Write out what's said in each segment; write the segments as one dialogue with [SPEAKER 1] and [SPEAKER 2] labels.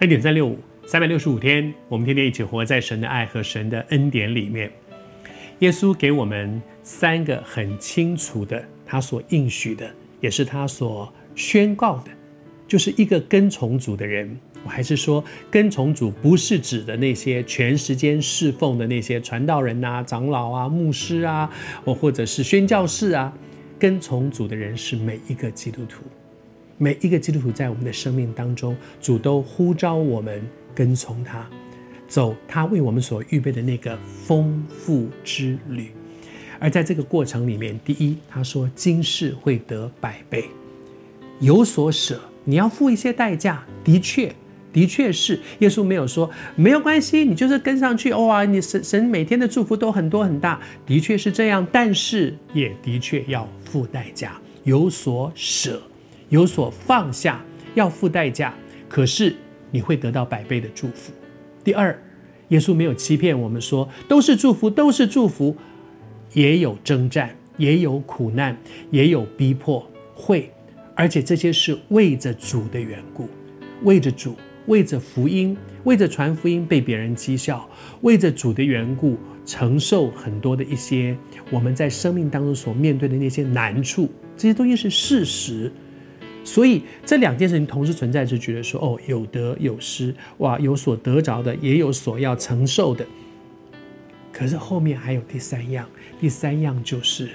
[SPEAKER 1] 恩典三六五，三百六十五天，我们天天一起活在神的爱和神的恩典里面。耶稣给我们三个很清楚的，他所应许的，也是他所宣告的，就是一个跟从主的人。我还是说，跟从主不是指的那些全时间侍奉的那些传道人啊、长老啊、牧师啊，或或者是宣教士啊。跟从主的人是每一个基督徒。每一个基督徒在我们的生命当中，主都呼召我们跟从他，走他为我们所预备的那个丰富之旅。而在这个过程里面，第一，他说今世会得百倍，有所舍，你要付一些代价。的确，的确是耶稣没有说没有关系，你就是跟上去。哇，你神神每天的祝福都很多很大，的确是这样，但是也的确要付代价，有所舍。有所放下，要付代价，可是你会得到百倍的祝福。第二，耶稣没有欺骗我们说都是祝福，都是祝福，也有征战，也有苦难，也有逼迫，会，而且这些是为着主的缘故，为着主，为着福音，为着传福音被别人讥笑，为着主的缘故承受很多的一些我们在生命当中所面对的那些难处，这些东西是事实。所以这两件事情同时存在，就觉得说哦，有得有失，哇，有所得着的，也有所要承受的。可是后面还有第三样，第三样就是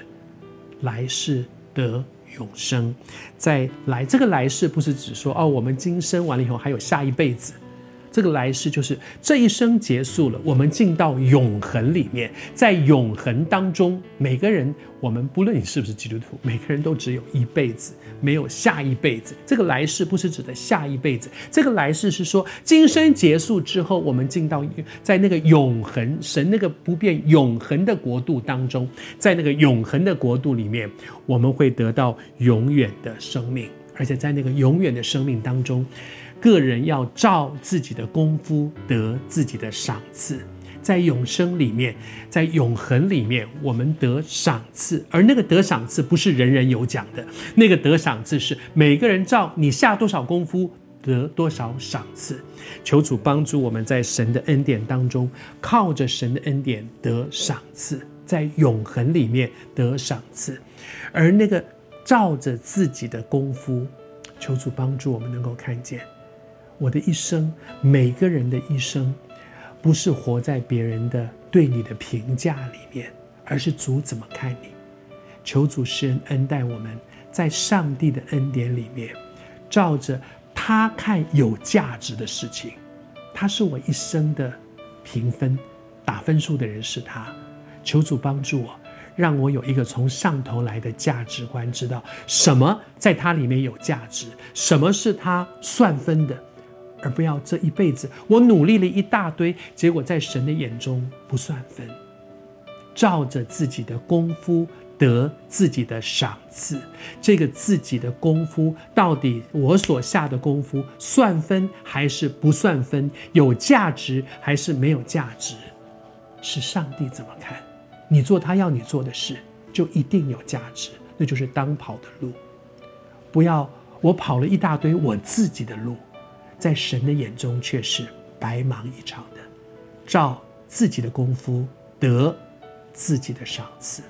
[SPEAKER 1] 来世得永生。在来这个来世，不是指说哦，我们今生完了以后还有下一辈子。这个来世就是这一生结束了，我们进到永恒里面，在永恒当中，每个人，我们不论你是不是基督徒，每个人都只有一辈子，没有下一辈子。这个来世不是指的下一辈子，这个来世是说今生结束之后，我们进到在那个永恒神那个不变永恒的国度当中，在那个永恒的国度里面，我们会得到永远的生命，而且在那个永远的生命当中。个人要照自己的功夫得自己的赏赐，在永生里面，在永恒里面，我们得赏赐，而那个得赏赐不是人人有奖的，那个得赏赐是每个人照你下多少功夫得多少赏赐。求主帮助我们在神的恩典当中，靠着神的恩典得赏赐，在永恒里面得赏赐，而那个照着自己的功夫，求主帮助我们能够看见。我的一生，每个人的一生，不是活在别人的对你的评价里面，而是主怎么看你。求主施恩恩待我们，在上帝的恩典里面，照着他看有价值的事情，他是我一生的评分，打分数的人是他。求主帮助我，让我有一个从上头来的价值观，知道什么在他里面有价值，什么是他算分的。而不要这一辈子，我努力了一大堆，结果在神的眼中不算分。照着自己的功夫得自己的赏赐，这个自己的功夫到底我所下的功夫算分还是不算分？有价值还是没有价值？是上帝怎么看？你做他要你做的事，就一定有价值，那就是当跑的路。不要我跑了一大堆我自己的路。在神的眼中却是白忙一场的，照自己的功夫得自己的赏赐。